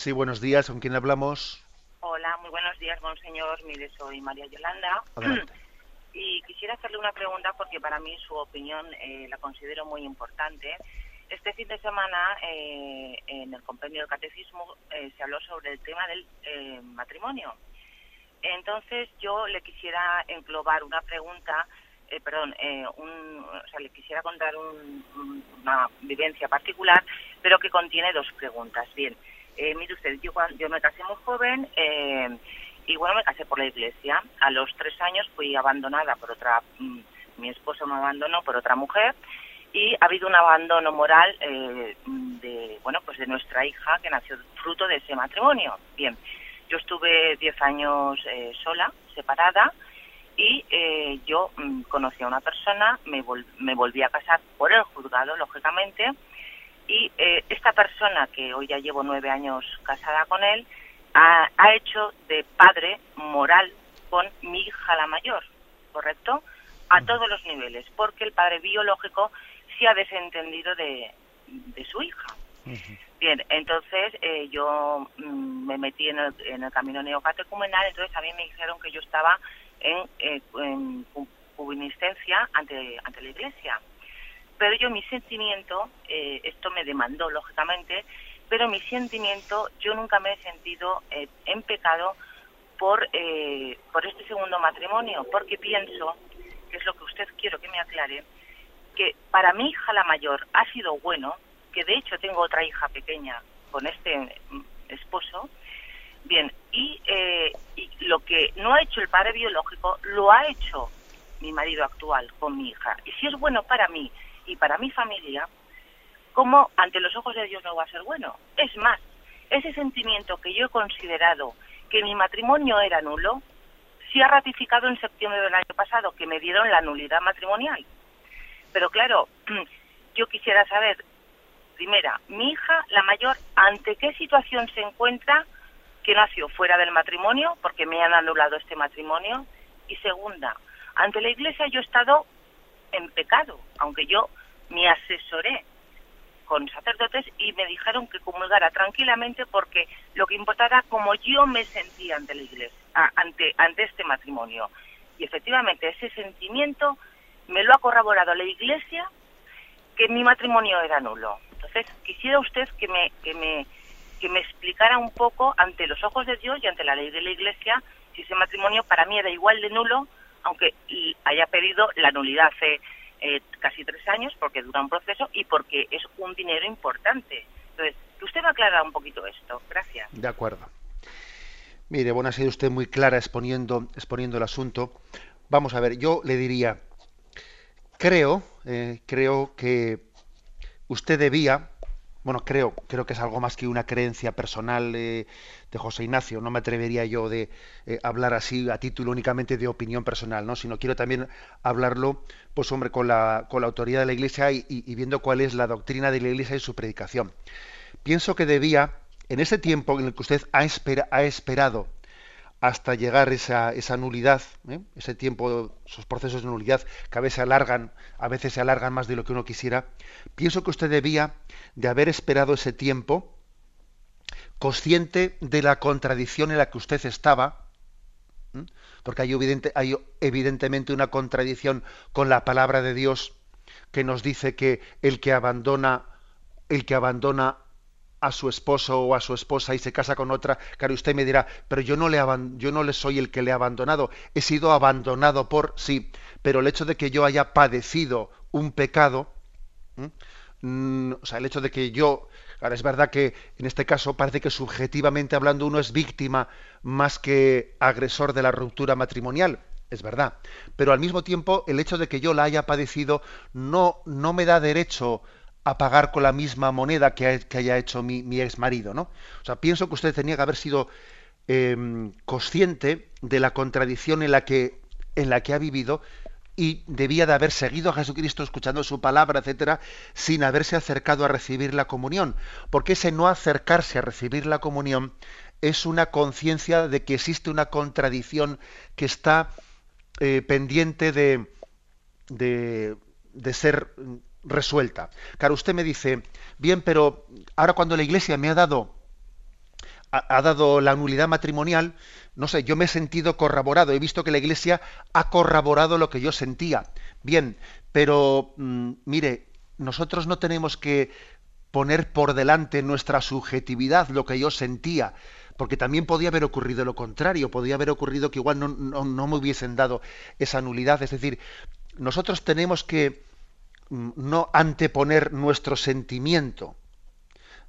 Sí, buenos días. ¿Con quién hablamos? Hola, muy buenos días, monseñor. Mire, soy María Yolanda. *clears throat* Y quisiera hacerle una pregunta porque para mí su opinión eh, la considero muy importante. Este fin de semana, eh, en el compendio del catecismo, eh, se habló sobre el tema del matrimonio. Entonces, yo le quisiera englobar una pregunta, perdón, un, o sea, le quisiera contar una vivencia particular, pero que contiene dos preguntas. Bien, eh, mire usted, yo, me casé muy joven eh, y bueno, me casé por la iglesia. A los tres años fui abandonada por otra, mm, mi esposo me abandonó por otra mujer y ha habido un abandono moral eh, de, bueno, pues de nuestra hija que nació fruto de ese matrimonio. Bien, yo estuve diez años eh, sola, separada y yo mm, conocí a una persona, me, me volví a casar por el juzgado, lógicamente, y eh, esta persona, que hoy ya llevo nueve años casada con él, ha, hecho de padre moral con mi hija la mayor, ¿correcto? A todos los niveles, porque el padre biológico se ha desentendido de, su hija. Bien, entonces eh, yo mm, me metí en el, en el camino neocatecumenal, entonces a mí me dijeron que yo estaba en, eh, en ante, ante la iglesia pero yo mi sentimiento, eh, esto me demandó lógicamente, pero mi sentimiento, yo nunca me he sentido eh, en pecado por, eh, por este segundo matrimonio, porque pienso, que es lo que usted quiero que me aclare, que para mi hija la mayor ha sido bueno, que de hecho tengo otra hija pequeña con este mm, esposo, bien, y, y lo que no ha hecho el padre biológico, lo ha hecho mi marido actual con mi hija. Y si es bueno para mí, y para mi familia, ¿cómo ante los ojos de Dios no va a ser bueno? Es más, ese sentimiento que yo he considerado que mi matrimonio era nulo, se ha ratificado en septiembre del año pasado, que me dieron la nulidad matrimonial. Pero claro, *clears throat* yo quisiera saber, primera, mi hija, la mayor, ¿ante qué situación se encuentra que nació fuera del matrimonio, porque me han anulado este matrimonio? Y segunda, ante la iglesia yo he estado en pecado, aunque yo me asesoré con sacerdotes y me dijeron que comulgara tranquilamente porque lo que importara como yo me sentía ante la iglesia, ante, ante este matrimonio. Y efectivamente ese sentimiento me lo ha corroborado la iglesia que mi matrimonio era nulo. Entonces quisiera usted que me, que me, que me explicara un poco ante los ojos de Dios y ante la ley de la iglesia si ese matrimonio para mí era igual de nulo aunque haya pedido la nulidad hace eh, casi tres años porque dura un proceso y porque es un dinero importante. Entonces, que usted me aclara un poquito esto. Gracias. De acuerdo. Mire, bueno, ha sido usted muy clara exponiendo, exponiendo el asunto. Vamos a ver, yo le diría, creo, eh, creo que usted debía, bueno, creo, creo que es algo más que una creencia personal eh, de José Ignacio. No me atrevería yo de eh, hablar así a título únicamente de opinión personal, ¿no? Sino quiero también hablarlo, pues hombre, con la, con la autoridad de la Iglesia y, viendo cuál es la doctrina de la Iglesia y su predicación. Pienso que debía, en ese tiempo en el que usted ha, ha esperado hasta llegar esa, esa nulidad, ¿eh? ese tiempo, esos procesos de nulidad que a veces se alargan, a veces se alargan más de lo que uno quisiera, pienso que usted debía de haber esperado ese tiempo, consciente de la contradicción en la que usted estaba, porque hay, hay evidentemente una contradicción con la palabra de Dios que nos dice que el que abandona, el que abandona a su esposo o a su esposa y se casa con otra, claro, usted me dirá, pero yo no le, yo no le soy el que le ha abandonado, he sido abandonado por sí, pero el hecho de que yo haya padecido un pecado, mm, o sea, el hecho de que yo, ahora es verdad que en este caso parece que subjetivamente hablando uno es víctima más que agresor de la ruptura matrimonial, es verdad, pero al mismo tiempo el hecho de que yo la haya padecido no, no me da derecho a pagar con la misma moneda que, haya hecho mi, mi, ex marido, ¿no? O sea, pienso que usted tenía que haber sido em, consciente de la contradicción en la que en la que ha vivido y debía de haber seguido a Jesucristo escuchando su palabra, etcétera, sin haberse acercado a recibir la comunión, porque ese no acercarse a recibir la comunión es una conciencia de que existe una contradicción que está eh, pendiente de, de, de ser resuelta. Claro, usted me dice, bien, pero ahora cuando la Iglesia me ha dado ha, dado la nulidad matrimonial, no sé, yo me he sentido corroborado, he visto que la Iglesia ha corroborado lo que yo sentía. Bien, pero mm, mire, nosotros no tenemos que poner por delante nuestra subjetividad, lo que yo sentía, porque también podía haber ocurrido lo contrario, podía haber ocurrido que igual no, no me hubiesen dado esa nulidad. Es decir, nosotros tenemos que no anteponer nuestro sentimiento,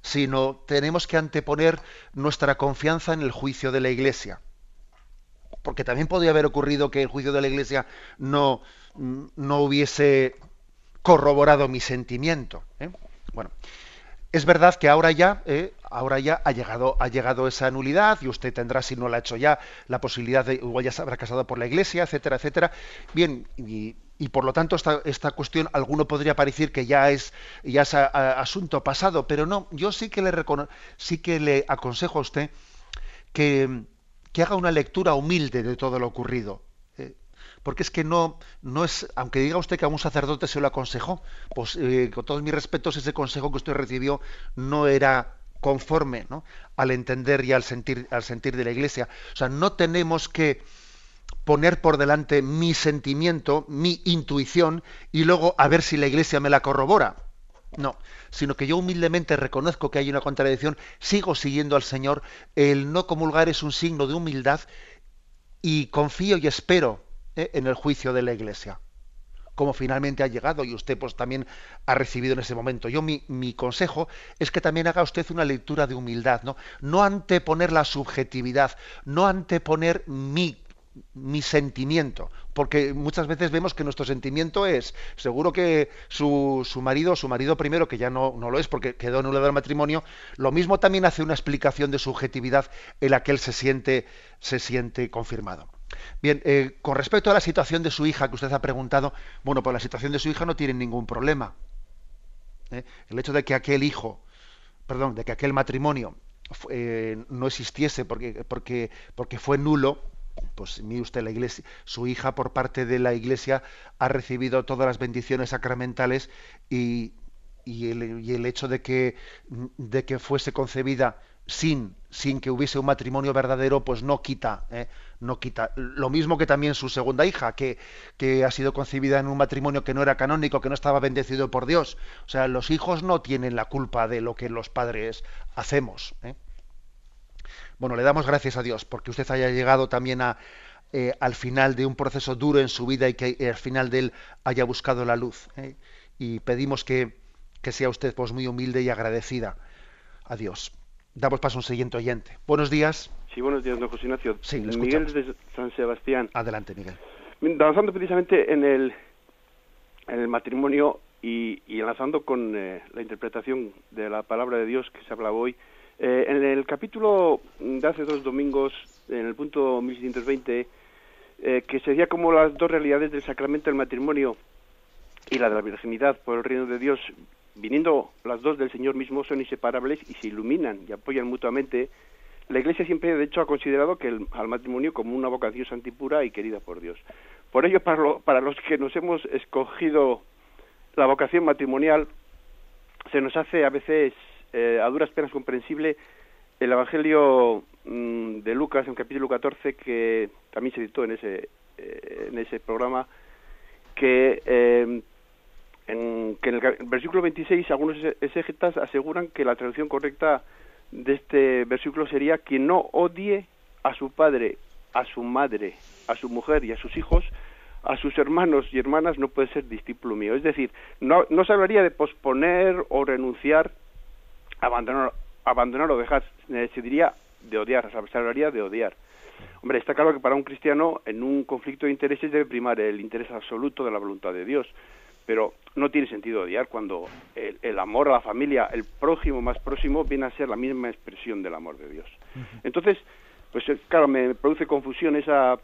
sino tenemos que anteponer nuestra confianza en el juicio de la Iglesia. Porque también podría haber ocurrido que el juicio de la Iglesia no, no hubiese corroborado mi sentimiento. ¿eh? Bueno, es verdad que ahora ya, ¿eh? ahora ya ha llegado, ha llegado esa nulidad y usted tendrá, si no la ha hecho ya, la posibilidad de, igual ya se habrá casado por la Iglesia, etcétera, etcétera. Bien, y y por lo tanto esta, esta cuestión alguno podría parecer que ya es ya es asunto pasado, pero no, yo sí que le sí que le aconsejo a usted que, que, haga una lectura humilde de todo lo ocurrido. Eh, porque es que no, no es, aunque diga usted que a un sacerdote se lo aconsejó, pues eh, con todos mis respetos, ese consejo que usted recibió no era conforme ¿no? al entender y al sentir, al sentir de la iglesia. O sea, no tenemos que poner por delante mi sentimiento, mi intuición, y luego a ver si la iglesia me la corrobora. No, sino que yo humildemente reconozco que hay una contradicción, sigo siguiendo al Señor, el no comulgar es un signo de humildad y confío y espero eh, en el juicio de la iglesia, como finalmente ha llegado y usted pues también ha recibido en ese momento. Yo mi, mi consejo es que también haga usted una lectura de humildad, ¿no? No anteponer la subjetividad, no anteponer mi mi sentimiento, porque muchas veces vemos que nuestro sentimiento es, seguro que su, su marido, su marido primero, que ya no, no lo es porque quedó anulado el matrimonio, lo mismo también hace una explicación de subjetividad en la que él se siente, se siente confirmado. Bien, eh, con respecto a la situación de su hija que usted ha preguntado, bueno, pues la situación de su hija no tiene ningún problema. ¿eh? El hecho de que aquel hijo, perdón, de que aquel matrimonio eh, no existiese porque, porque, porque fue nulo, pues mire usted la iglesia, su hija por parte de la iglesia ha recibido todas las bendiciones sacramentales y, y, el, hecho de que, de que fuese concebida sin, sin que hubiese un matrimonio verdadero, pues no quita, ¿eh? no quita. Lo mismo que también su segunda hija, que, que, ha sido concebida en un matrimonio que no era canónico, que no estaba bendecido por Dios. O sea, los hijos no tienen la culpa de lo que los padres hacemos. ¿eh? Bueno, le damos gracias a Dios porque usted haya llegado también a, eh, al final de un proceso duro en su vida y que eh, al final de él haya buscado la luz. ¿eh? Y pedimos que, que, sea usted pues, muy humilde y agradecida a Dios. Damos paso a un siguiente oyente. Buenos días. Sí, buenos días, don José Ignacio. Sí, Miguel de San Sebastián. Adelante, Miguel. Avanzando precisamente en el, en el matrimonio y, y enlazando con la interpretación de la palabra de Dios que se habla hoy, eh, en el capítulo de hace dos domingos, en el punto 1620, eh, que sería como las dos realidades del sacramento del matrimonio y la de la virginidad por el reino de Dios, viniendo las dos del Señor mismo, son inseparables y se iluminan y apoyan mutuamente la Iglesia siempre, de hecho, ha considerado que el, al matrimonio como una vocación santipura y querida por Dios. Por ello, para, para los que nos hemos escogido la vocación matrimonial, se nos hace a veces eh, a duras penas comprensible el Evangelio mm, de Lucas, en capítulo 14, que también se editó en ese, eh, en ese programa, que, eh, en, que en el versículo 26 algunos exégetas aseguran que la traducción correcta de este versículo sería quien no odie a su padre, a su madre, a su mujer y a sus hijos, a sus hermanos y hermanas no puede ser discípulo mío. Es decir, no se hablaría de posponer o renunciar, abandonar, abandonar o dejar, se diría de odiar, se hablaría de odiar. Hombre, está claro que para un cristiano en un conflicto de intereses debe primar el interés absoluto de la voluntad de Dios, pero no tiene sentido odiar cuando el, amor a la familia, el prójimo más próximo, viene a ser la misma expresión del amor de Dios. Entonces, pues eh, claro, me produce confusión esa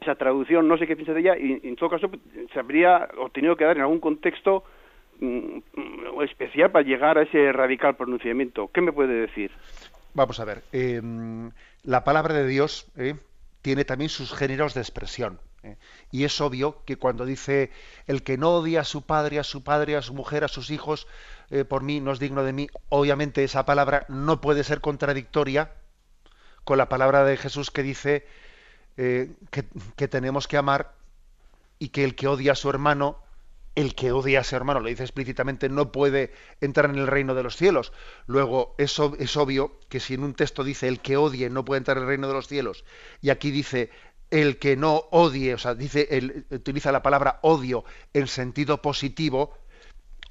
esa traducción, no sé qué piensa de ella, y en todo caso se habría o tenido que dar en algún contexto mm, especial para llegar a ese radical pronunciamiento. ¿Qué me puede decir? Vamos a ver. Em, la palabra de Dios eh, tiene también sus géneros de expresión. Eh, y es obvio que cuando dice el que no odia a su padre, a su padre, a su mujer, a sus hijos, eh, por mí no es digno de mí, obviamente esa palabra no puede ser contradictoria con la palabra de Jesús que dice que, tenemos que amar y que el que odia a su hermano el que odia a su hermano, lo dice explícitamente, no puede entrar en el reino de los cielos. Luego, es, es obvio que si en un texto dice el que odie no puede entrar en el reino de los cielos, y aquí dice el que no odie, o sea, dice, el, utiliza la palabra odio en sentido positivo,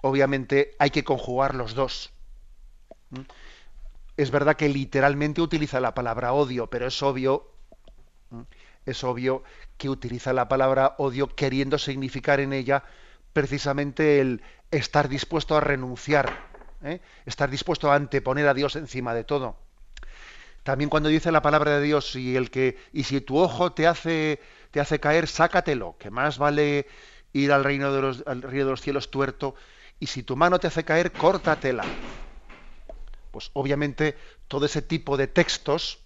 obviamente hay que conjugar los dos. ¿Mm? Es verdad que literalmente utiliza la palabra odio, pero es obvio, ¿Mm? es obvio que utiliza la palabra odio queriendo significar en ella precisamente el estar dispuesto a renunciar, ¿eh? estar dispuesto a anteponer a Dios encima de todo. También cuando dice la palabra de Dios y el que y si tu ojo te hace te hace caer, sácatelo, que más vale ir al reino de los al reino de los cielos tuerto y si tu mano te hace caer, córtatela. Pues obviamente todo ese tipo de textos,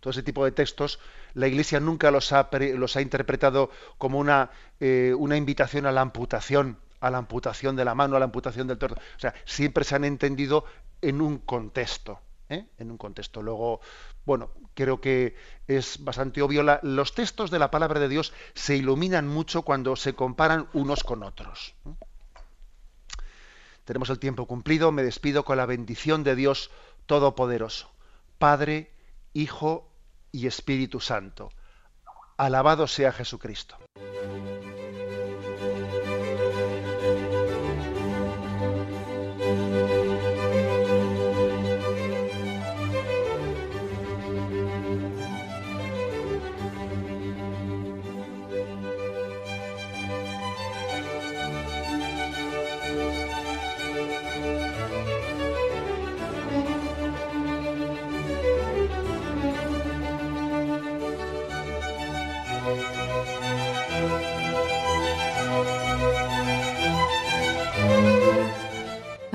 todo ese tipo de textos la Iglesia nunca los ha, los ha interpretado como una, eh, una invitación a la amputación, a la amputación de la mano, a la amputación del torso. O sea, siempre se han entendido en un contexto. ¿eh? En un contexto. Luego, bueno, creo que es bastante obvio. los textos de la palabra de Dios se iluminan mucho cuando se comparan unos con otros. Tenemos el tiempo cumplido. Me despido con la bendición de Dios Todopoderoso. Padre, Hijo y Espíritu Santo. Alabado sea Jesucristo.